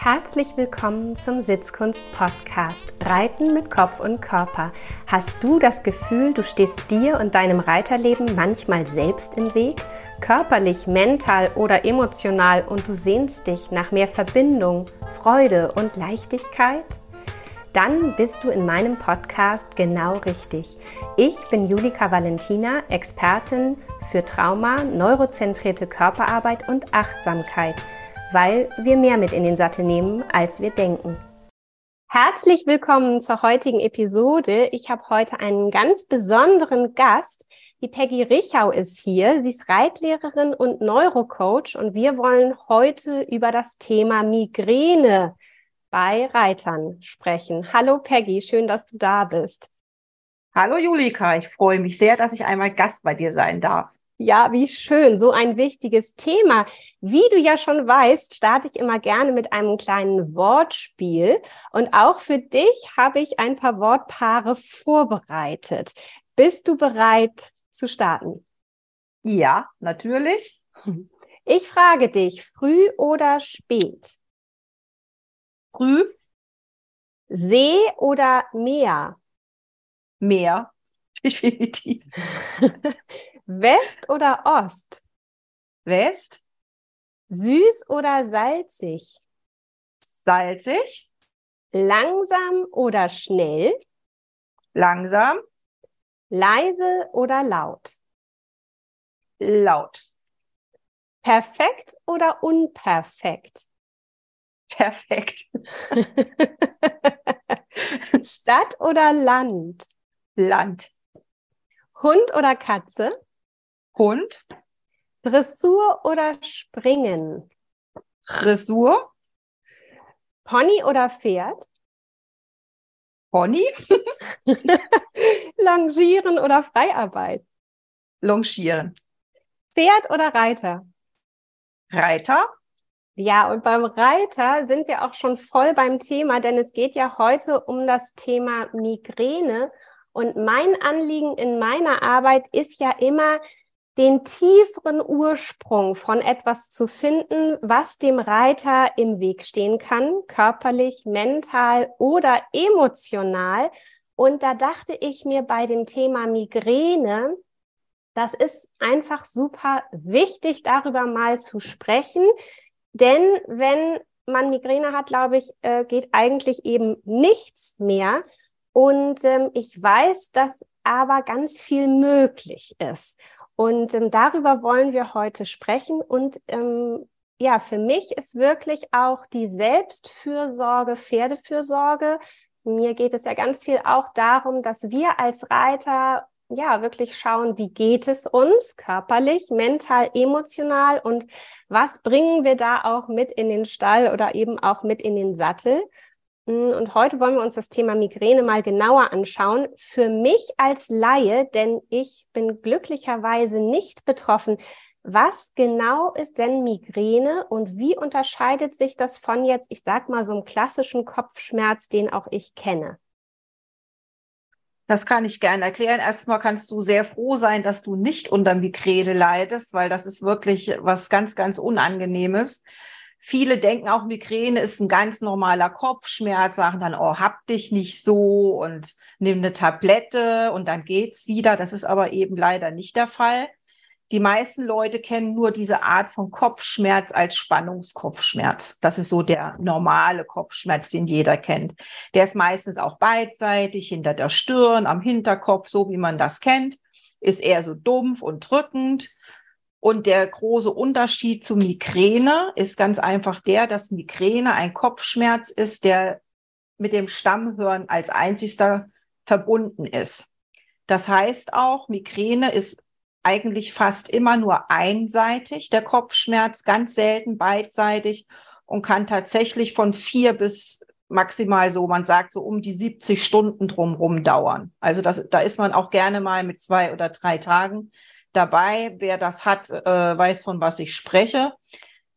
Herzlich willkommen zum Sitzkunst-Podcast Reiten mit Kopf und Körper. Hast du das Gefühl, du stehst dir und deinem Reiterleben manchmal selbst im Weg? Körperlich, mental oder emotional und du sehnst dich nach mehr Verbindung, Freude und Leichtigkeit? Dann bist du in meinem Podcast genau richtig. Ich bin Julika Valentina, Expertin für Trauma, neurozentrierte Körperarbeit und Achtsamkeit – weil wir mehr mit in den Sattel nehmen, als wir denken. Herzlich willkommen zur heutigen Episode. Ich habe heute einen ganz besonderen Gast. Die Peggy Richau ist hier. Sie ist Reitlehrerin und Neurocoach und wir wollen heute über das Thema Migräne bei Reitern sprechen. Hallo Peggy, schön, dass du da bist. Hallo Julika, ich freue mich sehr, dass ich einmal Gast bei dir sein darf. Ja, wie schön, so ein wichtiges Thema. Wie du ja schon weißt, starte ich immer gerne mit einem kleinen Wortspiel. Und auch für dich habe ich ein paar Wortpaare vorbereitet. Bist du bereit zu starten? Ja, natürlich. Ich frage dich, früh oder spät? Früh. See oder Meer? Meer, definitiv. West oder Ost? West. Süß oder salzig? Salzig. Langsam oder schnell? Langsam. Leise oder laut? Laut. Perfekt oder unperfekt? Perfekt. Stadt oder Land? Land. Hund oder Katze? Hund. Dressur oder Springen? Dressur. Pony oder Pferd? Pony. Longieren oder Freiarbeit? Longieren. Pferd oder Reiter? Reiter. Ja, und beim Reiter sind wir auch schon voll beim Thema, denn es geht ja heute um das Thema Migräne. Und mein Anliegen in meiner Arbeit ist ja immer, den tieferen Ursprung von etwas zu finden, was dem Reiter im Weg stehen kann, körperlich, mental oder emotional. Und da dachte ich mir bei dem Thema Migräne, das ist einfach super wichtig, darüber mal zu sprechen. Denn wenn man Migräne hat, glaube ich, äh, geht eigentlich eben nichts mehr. Und ähm, ich weiß, dass aber ganz viel möglich ist. Und ähm, darüber wollen wir heute sprechen. Und ähm, ja, für mich ist wirklich auch die Selbstfürsorge, Pferdefürsorge. Mir geht es ja ganz viel auch darum, dass wir als Reiter ja wirklich schauen, wie geht es uns körperlich, mental, emotional und was bringen wir da auch mit in den Stall oder eben auch mit in den Sattel. Mm, und heute wollen wir uns das Thema Migräne mal genauer anschauen. Für mich als Laie, denn ich bin glücklicherweise nicht betroffen. Was genau ist denn Migräne und wie unterscheidet sich das von jetzt, ich sag mal, so einem klassischen Kopfschmerz, den auch ich kenne? Das kann ich gerne erklären. Erstmal kannst du sehr froh sein, dass du nicht unter Migräne leidest, weil das ist wirklich was ganz, ganz Unangenehmes. Viele denken auch, Migräne ist ein ganz normaler Kopfschmerz, sagen dann, oh, hab dich nicht so und nimm eine Tablette und dann geht's wieder. Das ist aber eben leider nicht der Fall. Die meisten Leute kennen nur diese Art von Kopfschmerz als Spannungskopfschmerz. Das ist so der normale Kopfschmerz, den jeder kennt. Der ist meistens auch beidseitig, hinter der Stirn, am Hinterkopf, so wie man das kennt. Ist eher so dumpf und drückend. Und der große Unterschied zu Migräne ist ganz einfach der, dass Migräne ein Kopfschmerz ist, der mit dem Stammhören als einzigster verbunden ist. Das heißt auch, Migräne ist eigentlich fast immer nur einseitig, der Kopfschmerz, ganz selten beidseitig und kann tatsächlich von vier bis maximal so, man sagt so um die 70 Stunden drumherum dauern. Also das, da ist man auch gerne mal mit zwei oder drei Tagen dabei. Wer das hat, äh, weiß, von was ich spreche.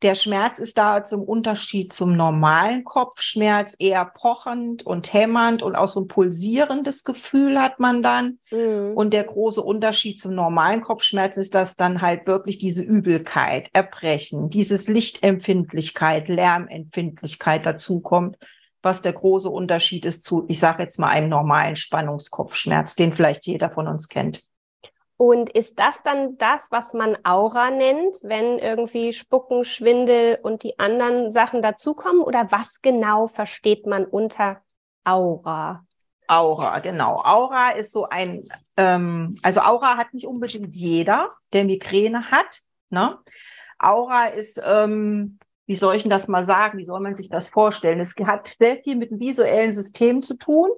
Der Schmerz ist da zum Unterschied zum normalen Kopfschmerz eher pochend und hämmernd und auch so ein pulsierendes Gefühl hat man dann. Mhm. Und der große Unterschied zum normalen Kopfschmerz ist, dass dann halt wirklich diese Übelkeit, Erbrechen, dieses Lichtempfindlichkeit, Lärmempfindlichkeit dazukommt, was der große Unterschied ist zu, ich sage jetzt mal, einem normalen Spannungskopfschmerz, den vielleicht jeder von uns kennt. Und ist das dann das, was man Aura nennt, wenn irgendwie Spucken, Schwindel und die anderen Sachen dazukommen? Oder was genau versteht man unter Aura? Aura, genau. Aura ist so ein, ähm, also Aura hat nicht unbedingt jeder, der Migräne hat. Ne? Aura ist, ähm, wie soll ich denn das mal sagen? Wie soll man sich das vorstellen? Es hat sehr viel mit dem visuellen System zu tun.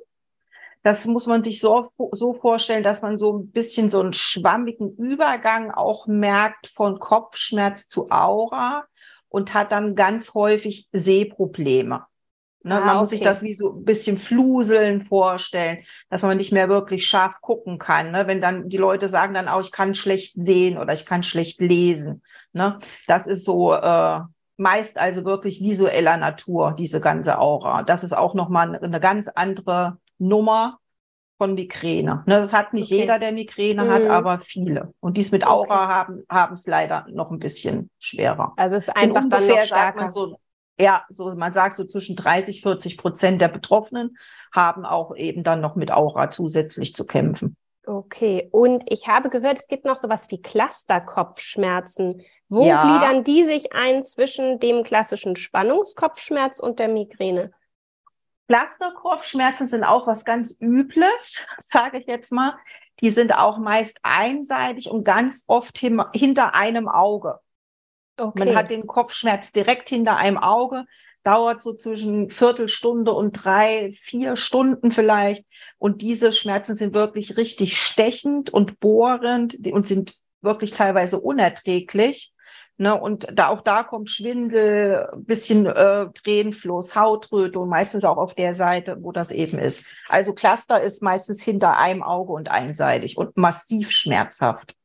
Das muss man sich so, so vorstellen, dass man so ein bisschen so einen schwammigen Übergang auch merkt von Kopfschmerz zu Aura und hat dann ganz häufig Sehprobleme. Ne, ah, man okay. muss sich das wie so ein bisschen Fluseln vorstellen, dass man nicht mehr wirklich scharf gucken kann. Ne? Wenn dann die Leute sagen dann auch, ich kann schlecht sehen oder ich kann schlecht lesen. Ne? Das ist so äh, meist also wirklich visueller Natur, diese ganze Aura. Das ist auch nochmal eine ganz andere Nummer von Migräne. Ne, das hat nicht okay. jeder, der Migräne mhm. hat, aber viele. Und dies mit Aura okay. haben haben es leider noch ein bisschen schwerer. Also es ist einfach dann noch stärker. So, ja, so man sagt so zwischen 30, 40 Prozent der Betroffenen haben auch eben dann noch mit Aura zusätzlich zu kämpfen. Okay, und ich habe gehört, es gibt noch sowas wie Clusterkopfschmerzen. Wo ja. gliedern die sich ein zwischen dem klassischen Spannungskopfschmerz und der Migräne? Clusterkopfschmerzen sind auch was ganz Übles, sage ich jetzt mal. Die sind auch meist einseitig und ganz oft hinter einem Auge. Okay. Man hat den Kopfschmerz direkt hinter einem Auge, dauert so zwischen Viertelstunde und drei, vier Stunden vielleicht. Und diese Schmerzen sind wirklich richtig stechend und bohrend und sind wirklich teilweise unerträglich. Ne, und da auch da kommt Schwindel, bisschen äh, Tränenfluss, Hautrötung, meistens auch auf der Seite, wo das eben ist. Also Cluster ist meistens hinter einem Auge und einseitig und massiv schmerzhaft.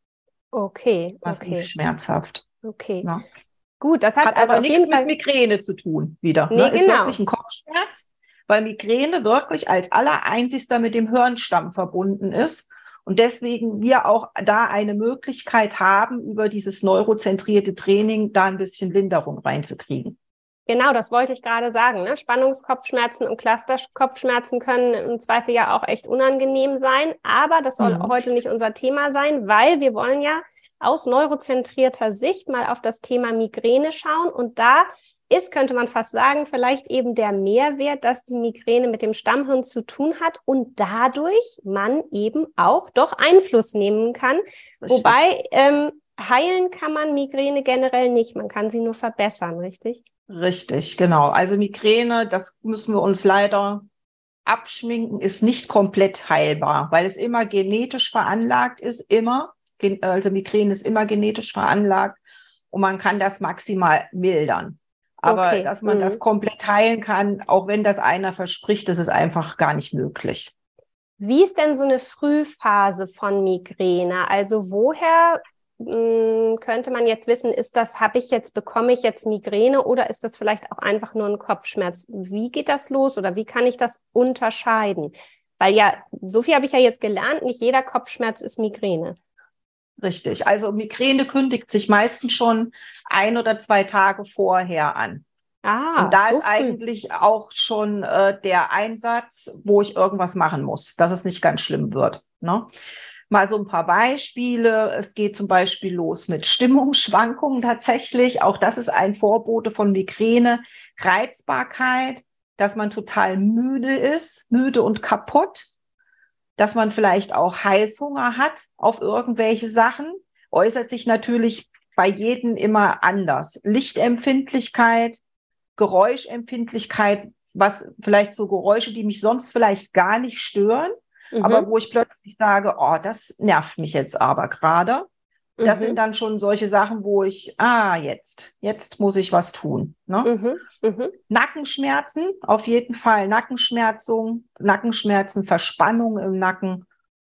Okay. Massiv okay. schmerzhaft. Okay. Ja. Gut, das hat, hat also aber nichts mit Migräne zu tun wieder. Nee, ne? Ist genau. wirklich ein Kopfschmerz, weil Migräne wirklich als allereinzigster mit dem Hirnstamm verbunden ist und deswegen wir auch da eine Möglichkeit haben, über dieses neurozentrierte Training da ein bisschen Linderung reinzukriegen. Genau, das wollte ich gerade sagen. Ne? Spannungskopfschmerzen und Clusterkopfschmerzen können im Zweifel ja auch echt unangenehm sein. Aber das soll mhm. heute nicht unser Thema sein, weil wir wollen ja aus neurozentrierter Sicht mal auf das Thema Migräne schauen. Und da ist, könnte man fast sagen, vielleicht eben der Mehrwert, dass die Migräne mit dem Stammhirn zu tun hat und dadurch man eben auch doch Einfluss nehmen kann. Richtig. Wobei ähm, heilen kann man Migräne generell nicht, man kann sie nur verbessern, richtig? Richtig, genau. Also Migräne, das müssen wir uns leider abschminken, ist nicht komplett heilbar, weil es immer genetisch veranlagt ist, immer. Also Migräne ist immer genetisch veranlagt und man kann das maximal mildern. Aber okay. dass man mhm. das komplett heilen kann, auch wenn das einer verspricht, das ist einfach gar nicht möglich. Wie ist denn so eine Frühphase von Migräne? Also woher mh, hm, könnte man jetzt wissen, ist das, habe ich jetzt, bekomme ich jetzt Migräne oder ist das vielleicht auch einfach nur ein Kopfschmerz? Wie geht das los oder wie kann ich das unterscheiden? Weil ja, so viel habe ich ja jetzt gelernt, nicht jeder Kopfschmerz ist Migräne. Richtig. Also Migräne kündigt sich meistens schon ein oder zwei Tage vorher an. Ah, und da so ist früh. eigentlich auch schon äh, der Einsatz, wo ich irgendwas machen muss, dass es nicht ganz schlimm wird. Ne? Mal so ein paar Beispiele. Es geht zum Beispiel los mit Stimmungsschwankungen tatsächlich. Auch das ist ein Vorbote von Migräne. Reizbarkeit, dass man total müde ist, müde und kaputt dass man vielleicht auch Heißhunger hat auf irgendwelche Sachen, äußert sich natürlich bei jedem immer anders. Lichtempfindlichkeit, Geräuschempfindlichkeit, was vielleicht so Geräusche, die mich sonst vielleicht gar nicht stören, mhm. aber wo ich plötzlich sage, oh, das nervt mich jetzt aber gerade. Das mhm. sind dann schon solche Sachen, wo ich, ah, jetzt, jetzt muss ich was tun. Ne? Mhm. Mhm. Nackenschmerzen, auf jeden Fall Nackenschmerzung, Nackenschmerzen, Verspannung im Nacken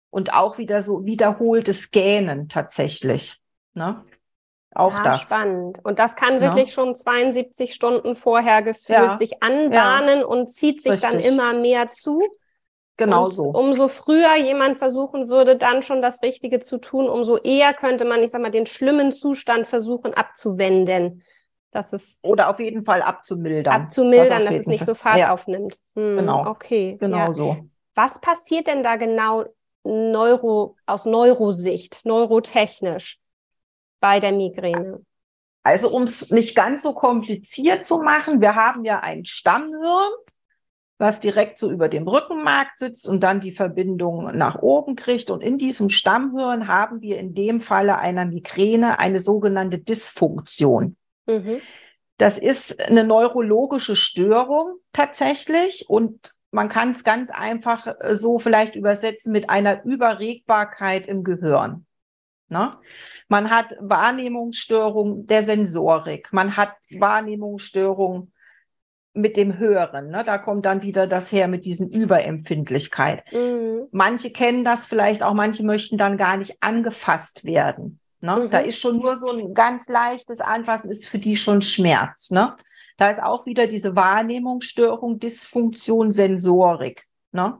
und auch wieder so wiederholtes Gähnen tatsächlich. Ne? Auch ja, das. Spannend. Und das kann wirklich ja. schon 72 Stunden vorher gefühlt ja. sich anbahnen und zieht sich Richtig. dann immer mehr zu. Genau und so. Umso früher jemand versuchen würde, dann schon das Richtige zu tun, umso eher könnte man, ich sag mal, den schlimmen Zustand versuchen abzuwenden. Das ist Oder auf jeden Fall abzumildern. Abzumildern, das dass es nicht so Fahrt ja. aufnimmt. Hm, genau. Okay. Genau ja. so. Was passiert denn da genau Neuro, aus Neurosicht, neurotechnisch bei der Migräne? Also um es nicht ganz so kompliziert zu machen, wir haben ja ein Stammhirn, was direkt so über dem Rückenmark sitzt und dann die Verbindung nach oben kriegt. Und in diesem Stammhirn haben wir in dem Falle einer Migräne eine sogenannte Dysfunktion. Mhm. Das ist eine neurologische Störung tatsächlich und man kann es ganz einfach äh, so vielleicht übersetzen mit einer Überregbarkeit im Gehirn. Ne? Man hat Wahrnehmungsstörung der Sensorik, man hat Wahrnehmungsstörung mit dem Hören. Ne? Da kommt dann wieder das her mit diesen Überempfindlichkeit. Mhm. Manche kennen das vielleicht auch, manche möchten dann gar nicht angefasst werden. Ne? Mhm. Da ist schon nur so ein ganz leichtes Anfassen, ist für die schon Schmerz. Ne? Da ist auch wieder diese Wahrnehmungsstörung, Dysfunktion, Sensorik. Ne?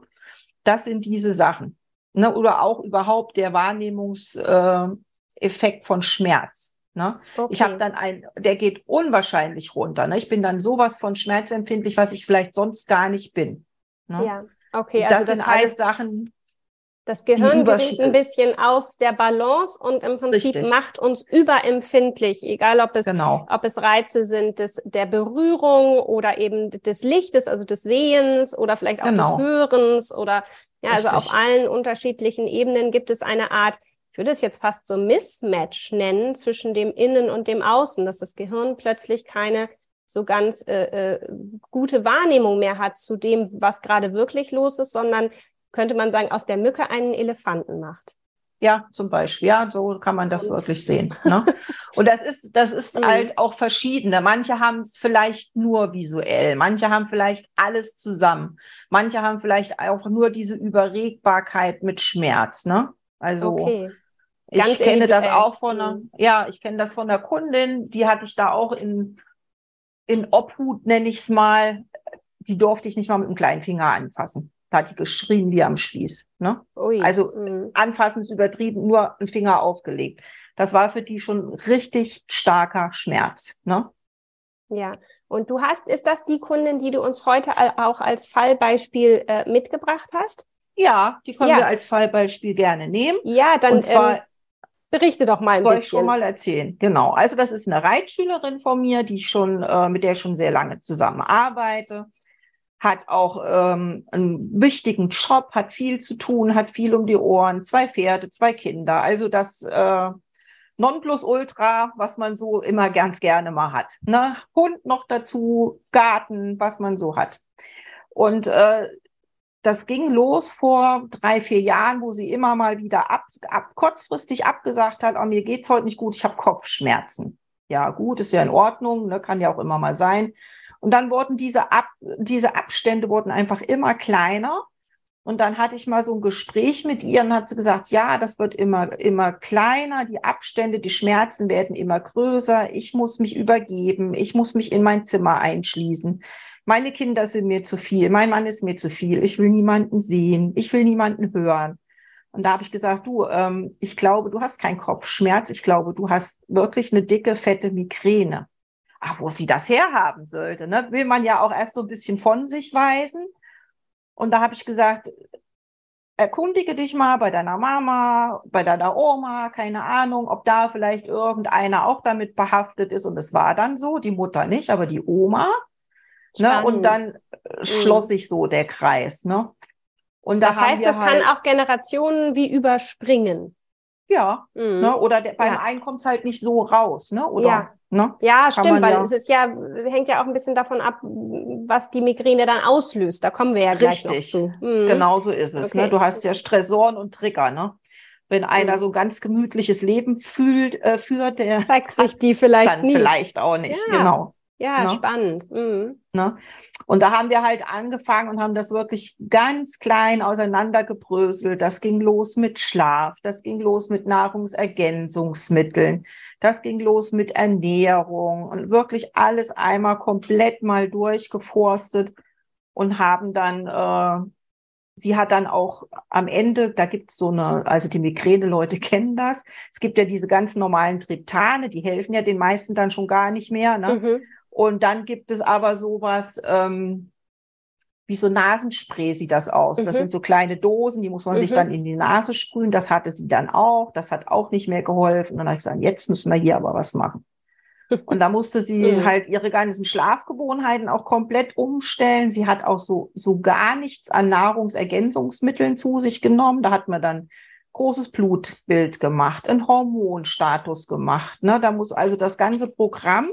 Das sind diese Sachen. Ne? Oder auch überhaupt der Wahrnehmungseffekt äh, von Schmerz. Ne? Okay. Ich habe dann ein, der geht unwahrscheinlich runter. Ne? Ich bin dann sowas von schmerzempfindlich, was ich vielleicht sonst gar nicht bin. Ne? Ja, okay. Also das, das sind heißt, alles Sachen. Das Gehirn gerät ein bisschen aus der Balance und im Prinzip Richtig. macht uns überempfindlich, egal ob es, genau. ob es Reize sind des, der Berührung oder eben des Lichtes, also des Sehens oder vielleicht auch genau. des Hörens oder ja, Richtig. also auf allen unterschiedlichen Ebenen gibt es eine Art würde es jetzt fast so Mismatch nennen zwischen dem Innen und dem Außen, dass das Gehirn plötzlich keine so ganz äh, äh, gute Wahrnehmung mehr hat zu dem, was gerade wirklich los ist, sondern könnte man sagen, aus der Mücke einen Elefanten macht. Ja, zum Beispiel. Ja, so kann man das wirklich sehen. Ne? Und das ist, das ist mhm. halt auch verschiedene. Manche haben es vielleicht nur visuell, manche haben vielleicht alles zusammen, manche haben vielleicht auch nur diese Überregbarkeit mit Schmerz. Ne? Also okay. Ich kenne das auch von einer, ja, ich kenne das von einer Kundin, die hatte ich da auch in, in Obhut, nenne ich es mal. Die durfte ich nicht mal mit dem kleinen Finger anfassen. Da hat die geschrien wie am Spieß. Ne? Ui. Also mhm. anfassen ist übertrieben, nur einen Finger aufgelegt. Das war für die schon richtig starker Schmerz. Ne? Ja, und du hast, ist das die Kundin, die du uns heute auch als Fallbeispiel äh, mitgebracht hast? Ja, die können ja. wir als Fallbeispiel gerne nehmen. Ja, dann und zwar, ähm, berichte doch mal ein soll bisschen. ich schon mal erzählen. Genau. Also das ist eine Reitschülerin von mir, die ich schon, äh, mit der ich schon sehr lange zusammenarbeite. Hat auch ähm, einen wichtigen Job, hat viel zu tun, hat viel um die Ohren, zwei Pferde, zwei Kinder. Also das äh, Nonplusultra, was man so immer ganz gerne mal hat. Ne? Hund noch dazu, Garten, was man so hat. Und äh, das ging los vor drei, vier Jahren, wo sie immer mal wieder ab, ab, kurzfristig abgesagt hat, oh, mir geht's heute nicht gut, ich habe Kopfschmerzen. Ja, gut, ist ja in Ordnung, ne, kann ja auch immer mal sein. Und dann wurden diese, ab, diese Abstände wurden einfach immer kleiner. Und dann hatte ich mal so ein Gespräch mit ihr und hat sie gesagt, ja, das wird immer, immer kleiner, die Abstände, die Schmerzen werden immer größer, ich muss mich übergeben, ich muss mich in mein Zimmer einschließen. Meine Kinder sind mir zu viel, mein Mann ist mir zu viel, ich will niemanden sehen, ich will niemanden hören. Und da habe ich gesagt, du, ähm, ich glaube, du hast keinen Kopfschmerz, ich glaube, du hast wirklich eine dicke, fette Migräne. Ach, wo sie das herhaben sollte, ne? will man ja auch erst so ein bisschen von sich weisen. Und da habe ich gesagt, erkundige dich mal bei deiner Mama, bei deiner Oma, keine Ahnung, ob da vielleicht irgendeiner auch damit behaftet ist. Und es war dann so, die Mutter nicht, aber die Oma. Ne? Und dann äh, schloss mhm. sich so der Kreis. Ne? Und da das heißt, das halt, kann auch Generationen wie überspringen. Ja, mhm. ne? oder der, beim ja. einen kommt es halt nicht so raus. Ne? Oder, ja, ne? ja stimmt, weil ja es ist ja, hängt ja auch ein bisschen davon ab, was die Migräne dann auslöst. Da kommen wir ja gleich Richtig. noch zu. Mhm. Genau so ist es. Ne? Okay. Ne? Du hast ja Stressoren und Trigger. Ne? Wenn einer mhm. so ganz gemütliches Leben fühlt, äh, führt, der zeigt sich die vielleicht nie. Vielleicht auch nicht, ja. genau. Ja, ne? spannend. Mhm. Ne? Und da haben wir halt angefangen und haben das wirklich ganz klein auseinandergebröselt. Das ging los mit Schlaf, das ging los mit Nahrungsergänzungsmitteln, Das ging los mit Ernährung und wirklich alles einmal komplett mal durchgeforstet und haben dann, äh, sie hat dann auch am Ende, da gibt es so eine, also die Migräne-Leute kennen das, es gibt ja diese ganz normalen Triptane, die helfen ja den meisten dann schon gar nicht mehr. Ne? Mhm. Und dann gibt es aber sowas, ähm, wie so Nasenspray sieht das aus. Mhm. Das sind so kleine Dosen, die muss man mhm. sich dann in die Nase sprühen. Das hatte sie dann auch. Das hat auch nicht mehr geholfen. Und dann habe ich gesagt, jetzt müssen wir hier aber was machen. Und da musste sie mhm. halt ihre ganzen Schlafgewohnheiten auch komplett umstellen. Sie hat auch so, so gar nichts an Nahrungsergänzungsmitteln zu sich genommen. Da hat man dann großes Blutbild gemacht, einen Hormonstatus gemacht. Ne? Da muss also das ganze Programm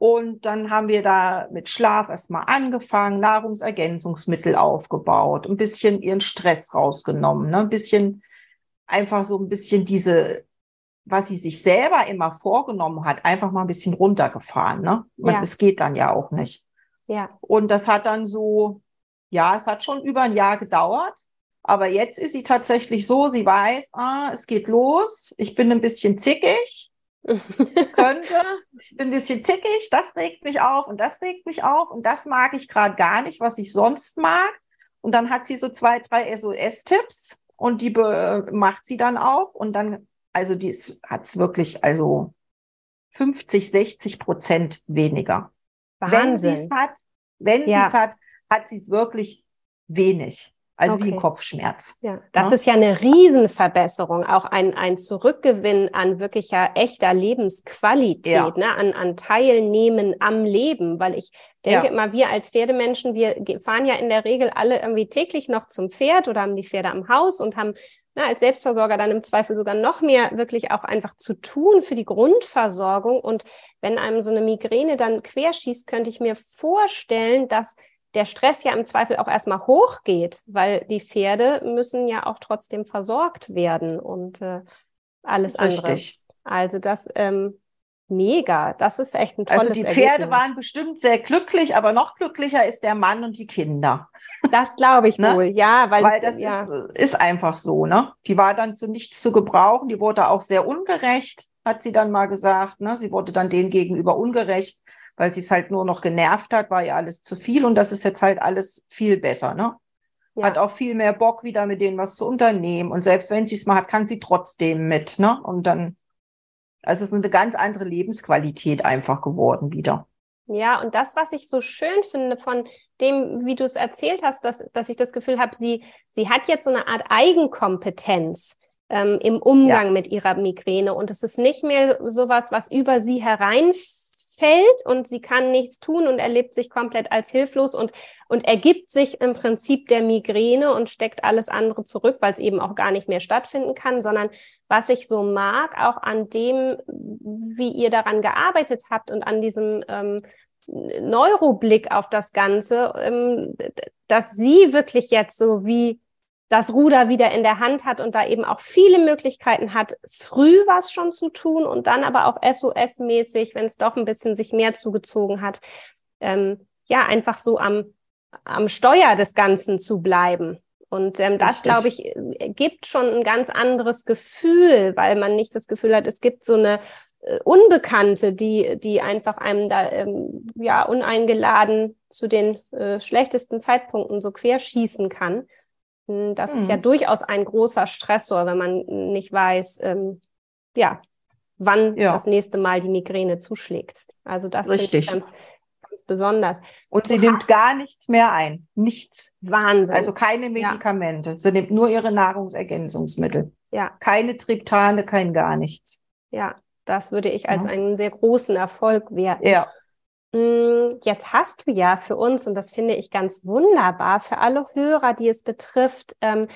und dann haben wir da mit Schlaf erstmal angefangen, Nahrungsergänzungsmittel aufgebaut, ein bisschen ihren Stress rausgenommen, ne? ein bisschen einfach so ein bisschen diese, was sie sich selber immer vorgenommen hat, einfach mal ein bisschen runtergefahren. Ne? Und ja. es geht dann ja auch nicht. Ja. Und das hat dann so, ja, es hat schon über ein Jahr gedauert. Aber jetzt ist sie tatsächlich so, sie weiß, ah, es geht los, ich bin ein bisschen zickig, könnte. Ich bin ein bisschen zickig, das regt mich auf und das regt mich auf und das mag ich gerade gar nicht, was ich sonst mag. Und dann hat sie so zwei, drei SOS-Tipps und die macht sie dann auch. Und dann, also die hat es wirklich, also 50, 60 Prozent weniger. Wahnsinn. Wenn sie es hat, wenn ja. sie es hat, hat sie es wirklich wenig. Also okay. wie Kopfschmerz. Ja, das ja? ist ja eine Riesenverbesserung, auch ein, ein Zurückgewinn an wirklicher echter Lebensqualität, ja. ne? an, an Teilnehmen am Leben, weil ich denke ja. immer, wir als Pferdemenschen, wir fahren ja in der Regel alle irgendwie täglich noch zum Pferd oder haben die Pferde am Haus und haben ne, als Selbstversorger dann im Zweifel sogar noch mehr wirklich auch einfach zu tun für die Grundversorgung. Und wenn einem so eine Migräne dann querschießt, könnte ich mir vorstellen, dass der Stress ja im Zweifel auch erstmal hochgeht, weil die Pferde müssen ja auch trotzdem versorgt werden und äh, alles andere. Richtig. Also das ähm, mega, das ist echt ein tolles Also die Pferde Ergebnis. waren bestimmt sehr glücklich, aber noch glücklicher ist der Mann und die Kinder. Das glaube ich ne? wohl, ja, weil, weil es, das ja. Ist, ist einfach so, ne? Die war dann zu nichts zu gebrauchen, die wurde auch sehr ungerecht, hat sie dann mal gesagt, ne? Sie wurde dann denen gegenüber ungerecht weil sie es halt nur noch genervt hat, war ja alles zu viel und das ist jetzt halt alles viel besser, ne? Ja. Hat auch viel mehr Bock, wieder mit denen was zu unternehmen. Und selbst wenn sie es mal hat, kann sie trotzdem mit, ne? Und dann, also es ist eine ganz andere Lebensqualität einfach geworden wieder. Ja, und das, was ich so schön finde von dem, wie du es erzählt hast, dass, dass ich das Gefühl habe, sie, sie hat jetzt so eine Art Eigenkompetenz ähm, im Umgang ja. mit ihrer Migräne. Und es ist nicht mehr sowas, was über sie hereinfällt fällt und sie kann nichts tun und erlebt sich komplett als hilflos und, und ergibt sich im Prinzip der Migräne und steckt alles andere zurück, weil es eben auch gar nicht mehr stattfinden kann, sondern was ich so mag, auch an dem, wie ihr daran gearbeitet habt und an diesem ähm, Neuroblick auf das Ganze, ähm, dass sie wirklich jetzt so wie das Ruder wieder in der Hand hat und da eben auch viele Möglichkeiten hat, früh was schon zu tun und dann aber auch SOS-mäßig, wenn es doch ein bisschen sich mehr zugezogen hat, ähm, ja, einfach so am, am Steuer des Ganzen zu bleiben. Und ähm, das, glaube ich, gibt schon ein ganz anderes Gefühl, weil man nicht das Gefühl hat, es gibt so eine äh, Unbekannte, die, die einfach einem da ähm, ja uneingeladen zu den äh, schlechtesten Zeitpunkten so querschießen kann, das mhm. ist ja hm. durchaus ein großer Stressor, wenn man nicht weiß, ähm, ja, wann ja. das nächste Mal die Migräne zuschlägt. Also das Richtig. ich ganz, ganz besonders. Und sie nimmt gar nichts mehr ein. Nichts. Wahnsinn. Also keine Medikamente. Ja. Sie nimmt nur ihre Nahrungsergänzungsmittel. Ja. Keine Triptane, kein gar nichts. Ja, das würde ich als ja. einen sehr großen Erfolg werten. Ja. Mm, jetzt hast du ja für uns, und das finde ich ganz wunderbar, für alle Hörer, die es betrifft, ähm,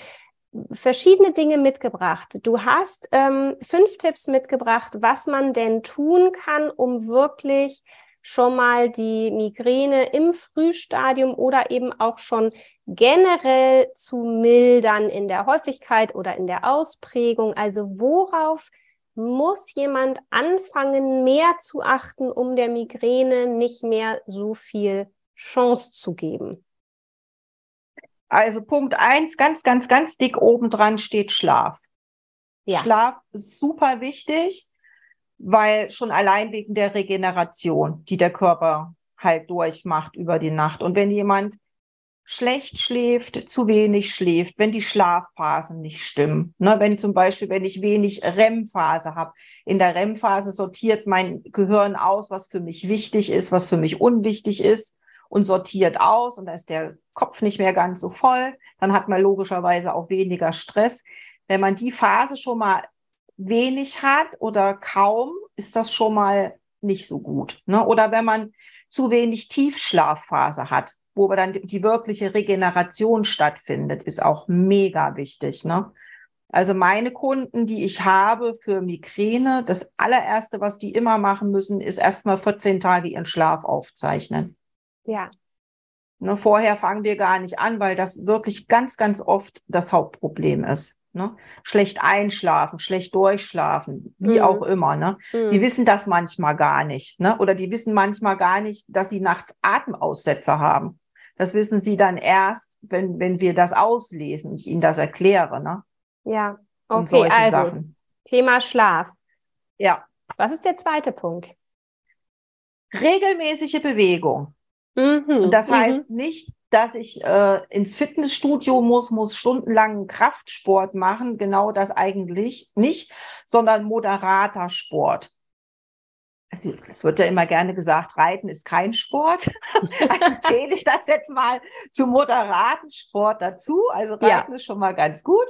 verschiedene Dinge mitgebracht. Du hast ähm, fünf Tipps mitgebracht, was man denn tun kann, um wirklich schon mal die Migräne im Frühstadium oder eben auch schon generell zu mildern in der Häufigkeit oder in der Ausprägung. Also worauf muss jemand anfangen, mehr zu achten, um der Migräne nicht mehr so viel Chance zu geben? Also Punkt eins, ganz, ganz, ganz dick oben dran steht Schlaf. Ja. Schlaf ist super wichtig. weil schon allein wegen der Regeneration, die der Körper halt durchmacht über die Nacht. Und wenn jemand schlecht schläft, zu wenig schläft, wenn die Schlafphasen nicht stimmen. Ne, wenn zum Beispiel, wenn ich wenig REM-Phase habe. In der REM-Phase sortiert mein Gehirn aus, was für mich wichtig ist, was für mich unwichtig ist und sortiert aus und da ist der Kopf nicht mehr ganz so voll. Dann hat man logischerweise auch weniger Stress. Wenn man die Phase schon mal wenig hat oder kaum, ist das schon mal nicht so gut. Ne? Oder wenn man zu wenig Tiefschlafphase hat, wo dann die wirkliche Regeneration stattfindet, ist auch mega wichtig. Ne? Also meine Kunden, die ich habe für Migräne, das allererste, was die immer machen müssen, ist erstmal 14 Tage ihren Schlaf aufzeichnen. Ja. Ne, vorher fangen wir gar nicht an, weil das wirklich ganz, ganz oft das Hauptproblem ist. Ne? Schlecht einschlafen, schlecht durchschlafen, wie mhm. auch immer. Ne? Mhm. Die wissen das manchmal gar nicht. Ne? Oder die wissen manchmal gar nicht, dass sie nachts Atemaussetzer haben. Das wissen sie dann erst, wenn, wenn wir das auslesen, ich ihnen das erkläre. Ne? Ja, okay, also Sachen. Thema Schlaf. Ja. Was ist der zweite Punkt? Regelmäßige Bewegung. Mhm, Und das mhm. heißt nicht, dass ich äh, ins Fitnessstudio muss, muss stundenlangen Kraftsport machen. Genau das eigentlich nicht, sondern moderater Sport. Also, es wird ja immer gerne gesagt, Reiten ist kein Sport. Also zähle ich das jetzt mal zu moderaten Sport dazu. Also Reiten ja. ist schon mal ganz gut.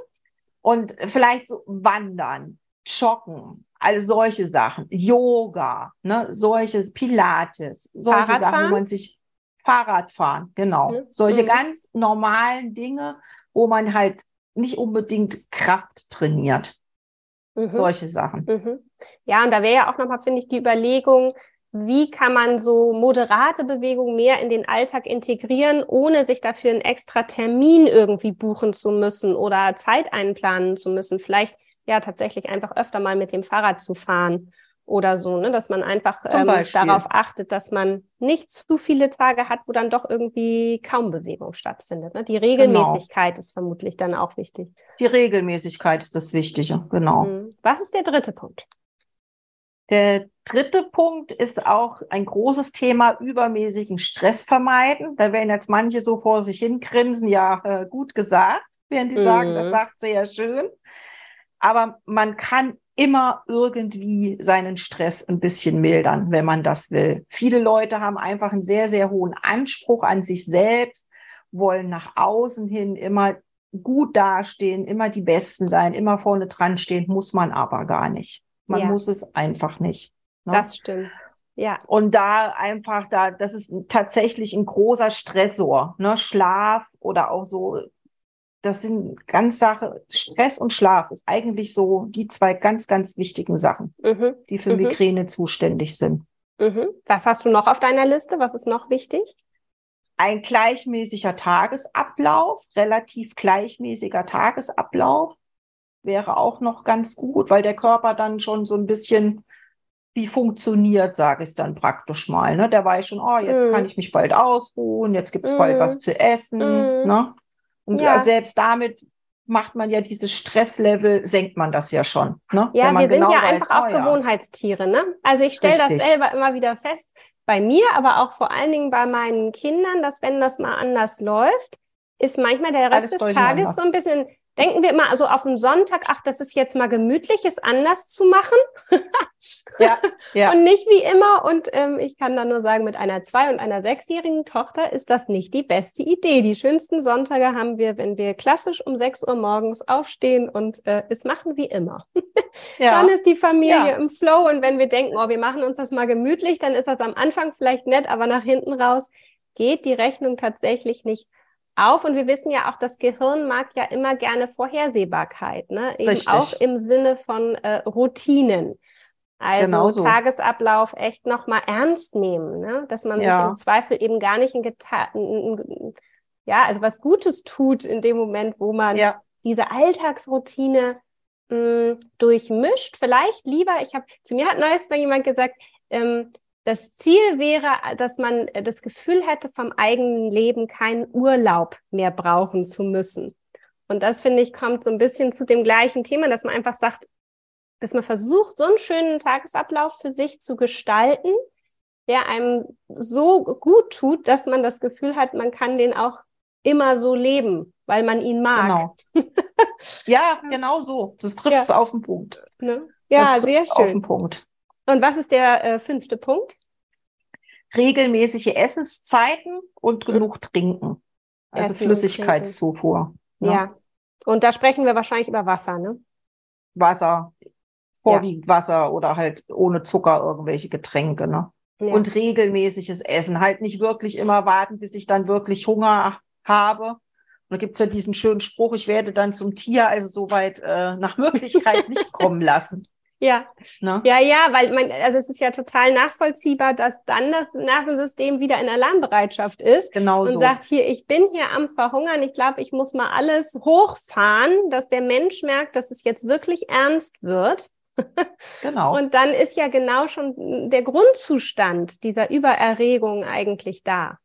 Und vielleicht so Wandern, Joggen, all solche Sachen, Yoga, ne, solches Pilates, solche Sachen, wo man sich Fahrradfahren, genau. Mhm. Solche mhm. ganz normalen Dinge, wo man halt nicht unbedingt Kraft trainiert. Mhm. Solche Sachen. Ja, und da wäre ja auch nochmal, finde ich, die Überlegung, wie kann man so moderate Bewegungen mehr in den Alltag integrieren, ohne sich dafür einen extra Termin irgendwie buchen zu müssen oder Zeit einplanen zu müssen? Vielleicht ja tatsächlich einfach öfter mal mit dem Fahrrad zu fahren oder so, ne? dass man einfach ähm, darauf achtet, dass man nicht zu viele Tage hat, wo dann doch irgendwie kaum Bewegung stattfindet. Ne? Die Regelmäßigkeit genau. ist vermutlich dann auch wichtig. Die Regelmäßigkeit ist das Wichtige, genau. Mhm. Was ist der dritte Punkt? Der dritte Punkt ist auch ein großes Thema, übermäßigen Stress vermeiden. Da werden jetzt manche so vor sich hin grinsen, ja, äh, gut gesagt, während die mhm. sagen, das mhm. sagt sie ja schön. Aber man kann immer irgendwie seinen Stress ein bisschen mildern, wenn man das will. Viele Leute haben einfach einen sehr, sehr hohen Anspruch an sich selbst, wollen nach außen hin immer gut dastehen, immer die Besten sein, immer vorne dran stehen, muss man aber gar nicht. Man ja. muss es einfach nicht. Ne? Das stimmt. Ja. Und da einfach da, das ist tatsächlich ein großer Stressor, ne? Schlaf oder auch so das sind ganz Sache, Stress und Schlaf ist eigentlich so die zwei ganz, ganz wichtigen Sachen, mhm. die für mhm. Migräne zuständig sind. Mhm. Was hast du noch auf deiner Liste? Was ist noch wichtig? Ein gleichmäßiger Tagesablauf, relativ gleichmäßiger Tagesablauf wäre auch noch ganz gut, weil der Körper dann schon so ein bisschen wie funktioniert, sage ich es dann praktisch mal. Ne? Der weiß schon, oh, jetzt kann mhm. ich mich bald ausruhen, jetzt gibt es bald was mhm. zu essen. Mhm. Ne? Und ja. selbst damit macht man ja dieses Stresslevel, senkt man das ja schon. Ne? Ja, wir sind genau ja weiß, einfach auch oh, Gewohnheitstiere. Ne? Also ich stelle das selber immer wieder fest, bei mir, aber auch vor allen Dingen bei meinen Kindern, dass wenn das mal anders läuft, ist manchmal der Rest des Tages so ein bisschen denken wir immer also auf den Sonntag, ach, das ist jetzt mal gemütlich, es anders zu machen. ja, ja. Und nicht wie immer. Und ähm, ich kann da nur sagen, mit einer zwei- und einer sechsjährigen Tochter ist das nicht die beste Idee. Die schönsten Sonntage haben wir, wenn wir klassisch um sechs Uhr morgens aufstehen und äh, es machen wie immer. ja. Dann ist die Familie ja. im Flow. Und wenn wir denken, oh, wir machen uns das mal gemütlich, dann ist das am Anfang vielleicht nett, aber nach hinten raus geht die Rechnung tatsächlich nicht auf. Und wir wissen ja auch, das Gehirn mag ja immer gerne Vorhersehbarkeit, ne? Eben Richtig. auch im Sinne von äh, Routinen. Also genau so. Tagesablauf echt nochmal ernst nehmen, ne? dass man ja. sich im Zweifel eben gar nicht in Geta ja, also was Gutes tut in dem Moment, wo man ja. diese Alltagsroutine mh, hm, durchmischt. Vielleicht lieber, ich habe, zu mir hat neues mal jemand gesagt, ähm, das Ziel wäre, dass man äh, das Gefühl hätte, vom eigenen Leben keinen Urlaub mehr brauchen zu müssen. Und das finde ich kommt so ein bisschen zu dem gleichen Thema, dass man einfach sagt, dass man versucht, so einen schönen Tagesablauf für sich zu gestalten, der einem so gut tut, dass man das Gefühl hat, man kann den auch immer so leben, weil man ihn mag. Genau. ja, genau so. Das trifft es ja. auf den Punkt. Ne? Ja, sehr schön. Auf den Punkt. Und was ist der äh, fünfte Punkt? Regelmäßige Essenszeiten und genug trinken. Also Essen Flüssigkeitszufuhr. Ne? Ja. Und da sprechen wir wahrscheinlich über Wasser, ne? Wasser, vorwiegend ja. Wasser oder halt ohne Zucker irgendwelche Getränke, ne? Ja. Und regelmäßiges Essen. Halt nicht wirklich immer warten, bis ich dann wirklich Hunger habe. Und da gibt's ja diesen schönen Spruch, ich werde dann zum Tier, also soweit äh, nach Möglichkeit nicht kommen lassen. Ja. Ne? Ja, ja, weil man, also es ist ja total nachvollziehbar, dass dann das Nervensystem wieder in Alarmbereitschaft ist genau und so. sagt, hier, ich bin hier am Verhungern, ich glaube, ich muss mal alles hochfahren, dass der Mensch merkt, dass es jetzt wirklich ernst wird. Genau. Und dann ist ja genau schon der Grundzustand dieser Übererregung eigentlich da.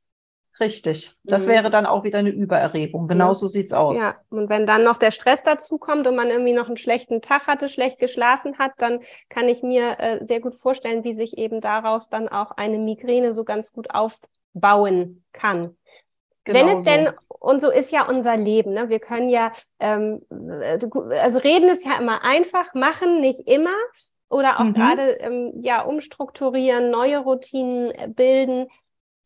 Richtig. Das mhm. wäre dann auch wieder eine Übererregung. Genau ja. so sieht's aus. Ja, und wenn dann noch der Stress dazu kommt und man irgendwie noch einen schlechten Tag hatte, schlecht geschlafen hat, dann kann ich mir äh, sehr gut vorstellen, wie sich eben daraus dann auch eine Migräne so ganz gut aufbauen kann. Genau wenn es so. denn, und so ist ja unser Leben, ne? wir können ja, ähm, äh, also reden ist ja immer einfach, machen nicht immer oder auch mhm. gerade ähm, ja umstrukturieren, neue Routinen äh, bilden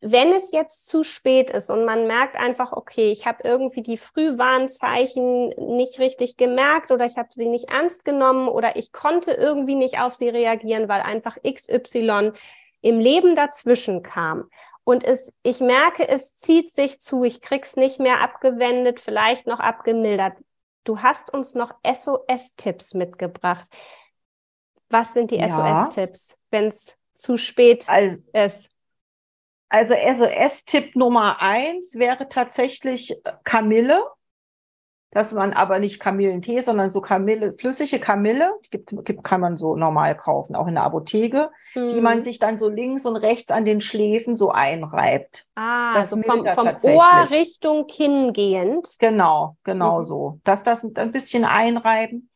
wenn es jetzt zu spät ist und man merkt einfach, okay, ich habe irgendwie die Frühwarnzeichen nicht richtig gemerkt oder ich habe sie nicht ernst genommen oder ich konnte irgendwie nicht auf sie reagieren, weil einfach XY im Leben dazwischen kam. Und es, ich merke, es zieht sich zu, ich krieg's nicht mehr abgewendet, vielleicht noch abgemildert. Du hast uns noch SOS-Tipps mitgebracht. Was sind die ja. SOS-Tipps, wenn es zu spät also, ist? Also SOS-Tipp Nummer eins wäre tatsächlich äh, Kamille. Dass man aber nicht Kamillentee, sondern so Kamille, flüssige Kamille, gibt, gibt, kann man so normal kaufen, auch in der Apotheke, mhm. die man mhm. sich dann so links und rechts an den Schläfen so einreibt. Ah, das also vom, vom Ohr Richtung Kinn gehend. Genau, genau mhm. so. Dass das ein bisschen einreiben.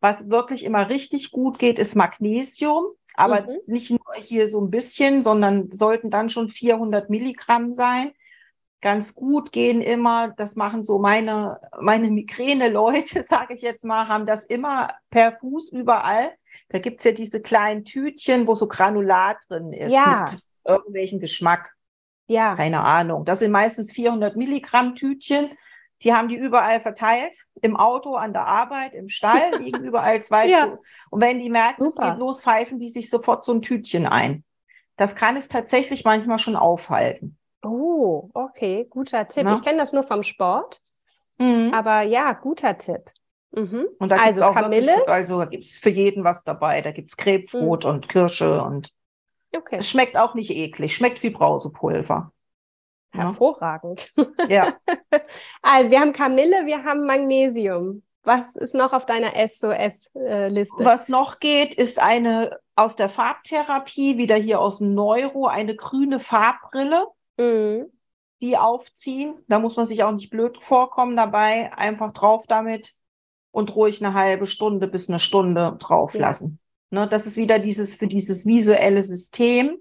Was wirklich immer richtig gut geht, ist Magnesium. Aber mhm. nicht nur hier so ein bisschen, sondern sollten dann schon 400 Milligramm sein. Ganz gut gehen immer, das machen so meine, meine Migräne-Leute, sage ich jetzt mal, haben das immer per Fuß überall. Da gibt's ja diese kleinen Tütchen, wo so Granulat drin ist ja. mit irgendwelchen Geschmack. Ja. Keine Ahnung. Das sind meistens 400 Milligramm Tütchen. Die haben die überall verteilt, im Auto, an der Arbeit, im Stall, liegen überall zwei. ja. Und wenn die merken, Super. es geht los, pfeifen die sich sofort so ein Tütchen ein. Das kann es tatsächlich manchmal schon aufhalten. Oh, okay, guter Tipp. Na? Ich kenne das nur vom Sport, mhm. aber ja, guter Tipp. Mhm. Und da also auch Kamille. Wirklich, also gibt es für jeden was dabei. Da gibt es Krebsbrot mhm. und Kirsche und okay. es schmeckt auch nicht eklig. Schmeckt wie Brausepulver. Hervorragend. Ja. also wir haben Kamille, wir haben Magnesium. Was ist noch auf deiner SOS-Liste? Was noch geht, ist eine aus der Farbtherapie, wieder hier aus dem Neuro, eine grüne Farbbrille, mhm. die aufziehen. Da muss man sich auch nicht blöd vorkommen dabei. Einfach drauf damit und ruhig eine halbe Stunde bis eine Stunde drauf lassen. Ja. Ne, das ist wieder dieses für dieses visuelle System,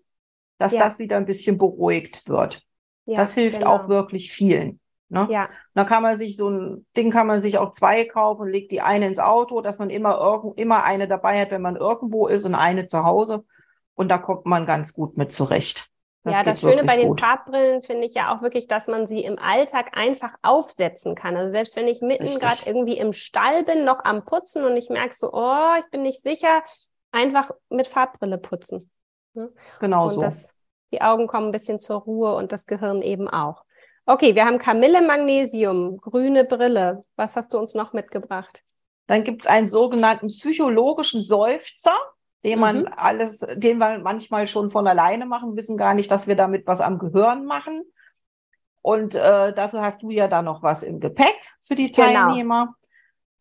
dass ja. das wieder ein bisschen beruhigt wird. Ja, das hilft genau. auch wirklich vielen. Ne? Ja. Da kann man sich so ein Ding kann man sich auch zwei kaufen und legt die eine ins Auto, dass man immer irgend, immer eine dabei hat, wenn man irgendwo ist und eine zu Hause. Und da kommt man ganz gut mit zurecht. Das ja, das Schöne bei den gut. Farbbrillen finde ich ja auch wirklich, dass man sie im Alltag einfach aufsetzen kann. Also selbst wenn ich mitten gerade irgendwie im Stall bin, noch am Putzen und ich merke so, oh, ich bin nicht sicher, einfach mit Farbbrille putzen. Ne? Genau und so. Das die Augen kommen ein bisschen zur Ruhe und das Gehirn eben auch. Okay, wir haben Kamille, Magnesium, grüne Brille. Was hast du uns noch mitgebracht? Dann gibt es einen sogenannten psychologischen Seufzer, den man mhm. alles, den wir manchmal schon von alleine machen, wissen gar nicht, dass wir damit was am Gehirn machen. Und äh, dafür hast du ja da noch was im Gepäck für die genau. Teilnehmer.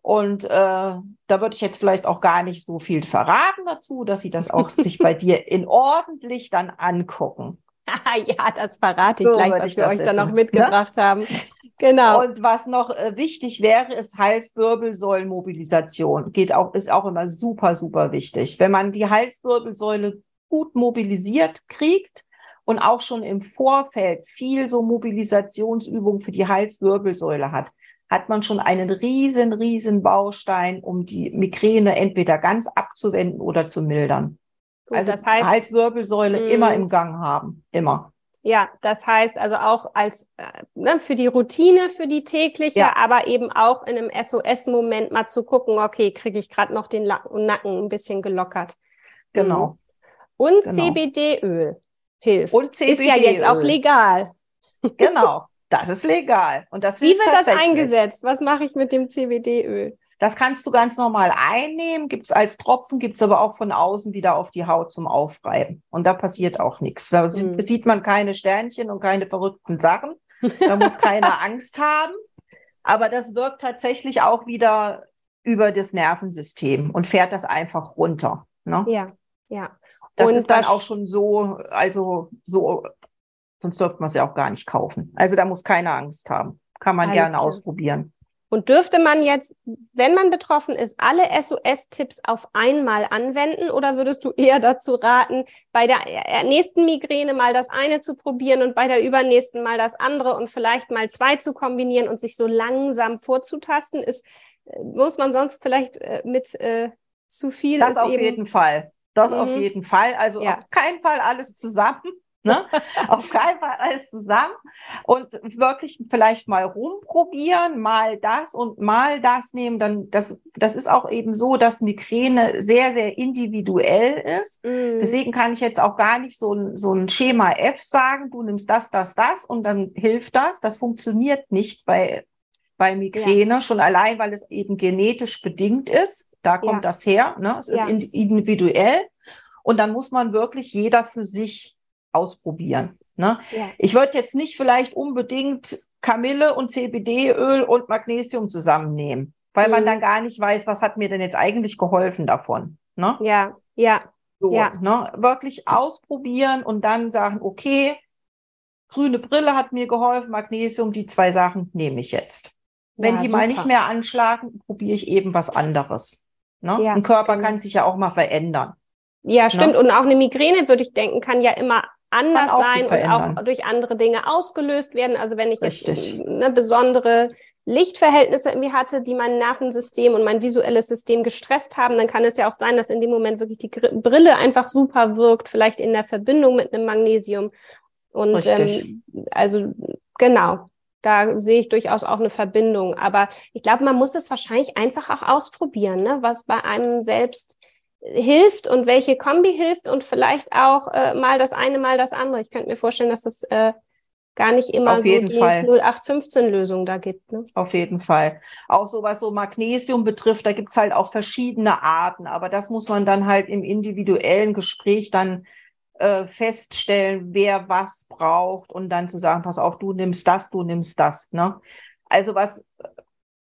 Und äh, da würde ich jetzt vielleicht auch gar nicht so viel verraten dazu, dass sie das auch sich bei dir in ordentlich dann angucken. ja, das verrate ich so gleich, was wir euch dann noch mitgebracht ne? haben. Genau. Und was noch äh, wichtig wäre, ist Halswirbelsäulenmobilisation. Geht auch, ist auch immer super, super wichtig. Wenn man die Halswirbelsäule gut mobilisiert kriegt und auch schon im Vorfeld viel so Mobilisationsübungen für die Halswirbelsäule hat, hat man schon einen riesen, riesen Baustein, um die Migräne entweder ganz abzuwenden oder zu mildern. Gut, also das heißt, Halswirbelsäule immer im Gang haben, immer. Ja, das heißt also auch als äh, ne, für die Routine, für die tägliche, ja. aber eben auch in einem SOS-Moment mal zu gucken, okay, kriege ich gerade noch den Nacken ein bisschen gelockert. Genau. Mhm. Und genau. CBD-Öl hilft. Und CBD-Öl. Ist ja jetzt auch legal. Genau, das ist legal. Und das Wie wird das eingesetzt? Was mache ich mit dem CBD-Öl? Das kannst du ganz normal einnehmen, gibt es als Tropfen, gibt es aber auch von außen wieder auf die Haut zum Aufreiben. Und da passiert auch nichts. Da mhm. sieht man keine Sternchen und keine verrückten Sachen. Da muss keiner Angst haben. Aber das wirkt tatsächlich auch wieder über das Nervensystem und fährt das einfach runter. Ne? Ja, ja. Das und ist dann auch schon so, also so, sonst dürfte man es ja auch gar nicht kaufen. Also da muss keiner Angst haben. Kann man gerne ausprobieren. Und dürfte man jetzt, wenn man betroffen ist, alle SOS-Tipps auf einmal anwenden oder würdest du eher dazu raten, bei der nächsten Migräne mal das eine zu probieren und bei der übernächsten mal das andere und vielleicht mal zwei zu kombinieren und sich so langsam vorzutasten? Ist, äh, muss man sonst vielleicht äh, mit äh, zu viel? Das auf jeden Fall. Das mhm. auf jeden Fall. Also ja. auf keinen Fall alles zusammen. Ne? Auf keinen Fall alles zusammen und wirklich vielleicht mal rumprobieren, mal das und mal das nehmen. Dann das, das ist auch eben so, dass Migräne sehr, sehr individuell ist. Mm. Deswegen kann ich jetzt auch gar nicht so ein, so ein Schema F sagen, du nimmst das, das, das und dann hilft das. Das funktioniert nicht bei, bei Migräne, ja. schon allein, weil es eben genetisch bedingt ist. Da kommt ja. das her. Ne? Es ist ja. individuell. Und dann muss man wirklich jeder für sich ausprobieren. Ne? Ja. Ich würde jetzt nicht vielleicht unbedingt Kamille und CBD-Öl und Magnesium zusammennehmen, weil mhm. man dann gar nicht weiß, was hat mir denn jetzt eigentlich geholfen davon. Ne? Ja, ja. So, ja. Ne? Wirklich ausprobieren und dann sagen, okay, grüne Brille hat mir geholfen, Magnesium, die zwei Sachen nehme ich jetzt. Wenn ja, die super. mal nicht mehr anschlagen, probiere ich eben was anderes. Ne? Ja, Ein Körper genau. kann sich ja auch mal verändern. Ja, stimmt. Ne? Und auch eine Migräne, würde ich denken, kann ja immer anders sein und auch durch andere Dinge ausgelöst werden. Also wenn ich Richtig. jetzt eine besondere Lichtverhältnisse irgendwie hatte, die mein Nervensystem und mein visuelles System gestresst haben, dann kann es ja auch sein, dass in dem Moment wirklich die Brille einfach super wirkt, vielleicht in der Verbindung mit einem Magnesium. Und ähm, also genau, da sehe ich durchaus auch eine Verbindung. Aber ich glaube, man muss es wahrscheinlich einfach auch ausprobieren, ne? was bei einem selbst hilft und welche Kombi hilft und vielleicht auch äh, mal das eine, mal das andere. Ich könnte mir vorstellen, dass das äh, gar nicht immer Auf so die Fall. 0815-Lösung da gibt. Ne? Auf jeden Fall. Auch so was so Magnesium betrifft, da gibt's halt auch verschiedene Arten, aber das muss man dann halt im individuellen Gespräch dann äh, feststellen, wer was braucht und dann zu sagen, pass auf, du nimmst das, du nimmst das. Ne? Also was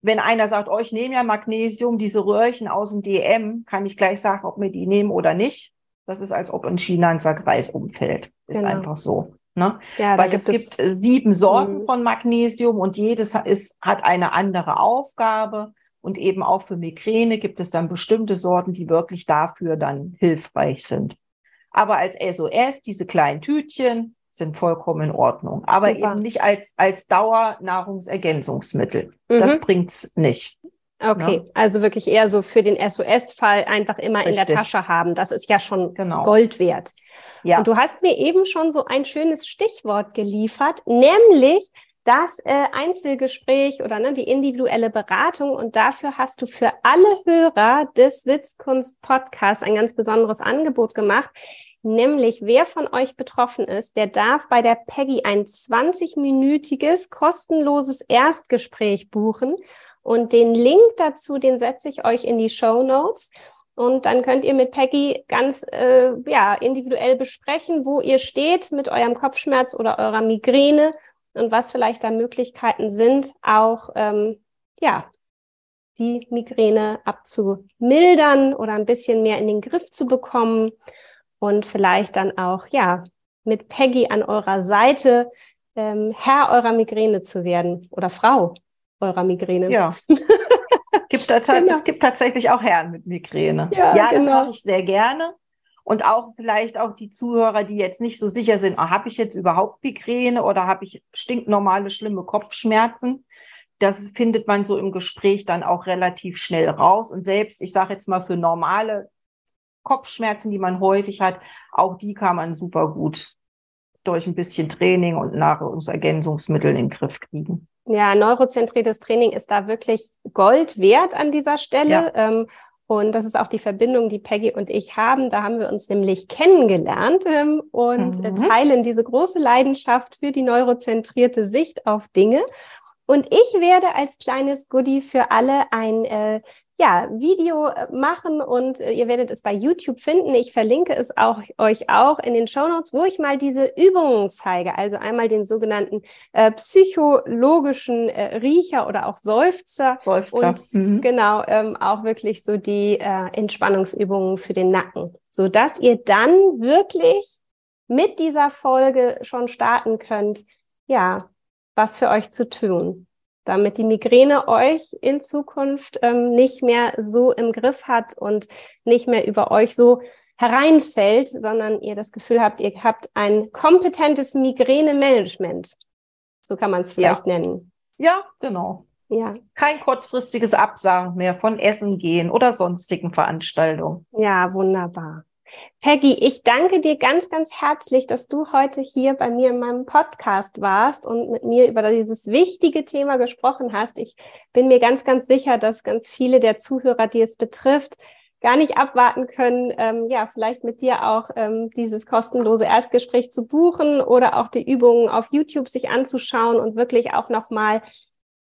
wenn einer sagt, oh, ich nehme ja Magnesium, diese Röhrchen aus dem DM, kann ich gleich sagen, ob wir die nehmen oder nicht. Das ist, als ob in China ein Sackreis umfällt. Ist genau. einfach so. Ne? Ja, Weil es gibt es sieben Sorten mhm. von Magnesium und jedes ist, hat eine andere Aufgabe. Und eben auch für Migräne gibt es dann bestimmte Sorten, die wirklich dafür dann hilfreich sind. Aber als SOS, diese kleinen Tütchen, sind vollkommen in Ordnung. Aber Super. eben nicht als, als Dauernahrungsergänzungsmittel. Mhm. Das bringt's nicht. Okay, ja. also wirklich eher so für den SOS-Fall einfach immer Richtig. in der Tasche haben. Das ist ja schon genau. Gold wert. Ja. Und du hast mir eben schon so ein schönes Stichwort geliefert, nämlich das äh, Einzelgespräch oder ne, die individuelle Beratung. Und dafür hast du für alle Hörer des Sitzkunst-Podcasts ein ganz besonderes Angebot gemacht. Nämlich, wer von euch betroffen ist, der darf bei der Peggy ein 20-minütiges kostenloses Erstgespräch buchen. Und den Link dazu, den setze ich euch in die Show Notes. Und dann könnt ihr mit Peggy ganz äh, ja, individuell besprechen, wo ihr steht mit eurem Kopfschmerz oder eurer Migräne und was vielleicht da Möglichkeiten sind, auch ähm, ja, die Migräne abzumildern oder ein bisschen mehr in den Griff zu bekommen und vielleicht dann auch, ja, mit Peggy an eurer Seite ähm, Herr eurer Migräne zu werden oder Frau eurer Migräne. Ja. gibt genau. Es gibt tatsächlich auch Herren mit Migräne. Ja, ja genau. das mache ich sehr gerne. Und auch vielleicht auch die Zuhörer, die jetzt nicht so sicher sind, oh, habe ich jetzt überhaupt Migräne oder habe ich stinknormale, schlimme Kopfschmerzen? Das findet man so im Gespräch dann auch relativ schnell raus. Und selbst, ich sage jetzt mal, für normale Kopfschmerzen, die man häufig hat, auch die kann man super gut durch ein bisschen Training und Nahrungsergänzungsmittel in den Griff kriegen. Ja, neurozentriertes Training ist da wirklich Gold wert an dieser Stelle. Ja. Ähm, und das ist auch die Verbindung, die Peggy und ich haben. Da haben wir uns nämlich kennengelernt ähm, und mhm. teilen diese große Leidenschaft für die neurozentrierte Sicht auf Dinge. Und ich werde als kleines Goodie für alle ein äh, ja, Video äh, machen und äh, ihr werdet es bei YouTube finden. Ich verlinke es auch euch auch in den Show Notes, wo ich mal diese Übungen zeige. Also einmal den sogenannten äh, psychologischen äh, Riecher oder auch Seufzer. Seufzer. Und mhm. genau, ähm, auch wirklich so die äh, Entspannungsübungen für den Nacken, so dass ihr dann wirklich mit dieser Folge schon starten könnt, ja, was für euch zu tun damit die Migräne euch in Zukunft ähm, nicht mehr so im Griff hat und nicht mehr über euch so hereinfällt, sondern ihr das Gefühl habt, ihr habt ein kompetentes Migräne-Management. So kann man es vielleicht ja. nennen. Ja, genau. Ja. Kein kurzfristiges Absagen mehr von Essen gehen oder sonstigen Veranstaltungen. Ja, wunderbar. Peggy, ich danke dir ganz, ganz herzlich, dass du heute hier bei mir in meinem Podcast warst und mit mir über dieses wichtige Thema gesprochen hast. Ich bin mir ganz, ganz sicher, dass ganz viele der Zuhörer, die es betrifft, gar nicht abwarten können, ähm, ja, vielleicht mit dir auch ähm, dieses kostenlose Erstgespräch zu buchen oder auch die Übungen auf YouTube sich anzuschauen und wirklich auch nochmal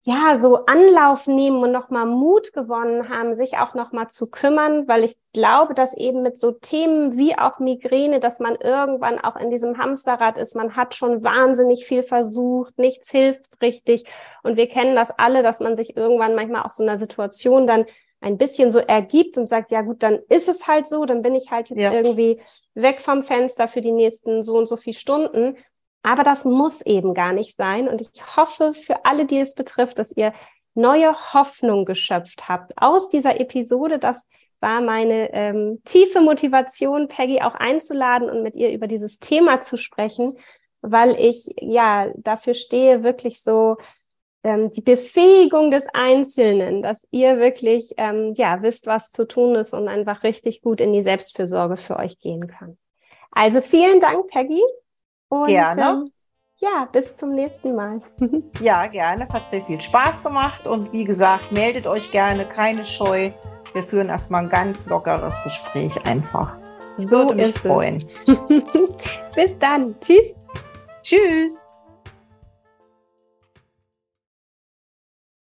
ja, so Anlauf nehmen und nochmal Mut gewonnen haben, sich auch nochmal zu kümmern, weil ich glaube, dass eben mit so Themen wie auch Migräne, dass man irgendwann auch in diesem Hamsterrad ist. Man hat schon wahnsinnig viel versucht, nichts hilft richtig. Und wir kennen das alle, dass man sich irgendwann manchmal auch so einer Situation dann ein bisschen so ergibt und sagt, ja gut, dann ist es halt so, dann bin ich halt jetzt ja. irgendwie weg vom Fenster für die nächsten so und so viele Stunden. Aber das muss eben gar nicht sein. Und ich hoffe für alle, die es betrifft, dass ihr neue Hoffnung geschöpft habt aus dieser Episode. Das war meine ähm, tiefe Motivation, Peggy auch einzuladen und mit ihr über dieses Thema zu sprechen, weil ich ja dafür stehe, wirklich so ähm, die Befähigung des Einzelnen, dass ihr wirklich ähm, ja wisst, was zu tun ist und einfach richtig gut in die Selbstfürsorge für euch gehen kann. Also vielen Dank, Peggy. Und, gerne. Ähm, ja, bis zum nächsten Mal. ja, gerne. Es hat sehr viel Spaß gemacht. Und wie gesagt, meldet euch gerne, keine Scheu. Wir führen erstmal ein ganz lockeres Gespräch einfach. Ich so ist freuen. es. bis dann. Tschüss. Tschüss.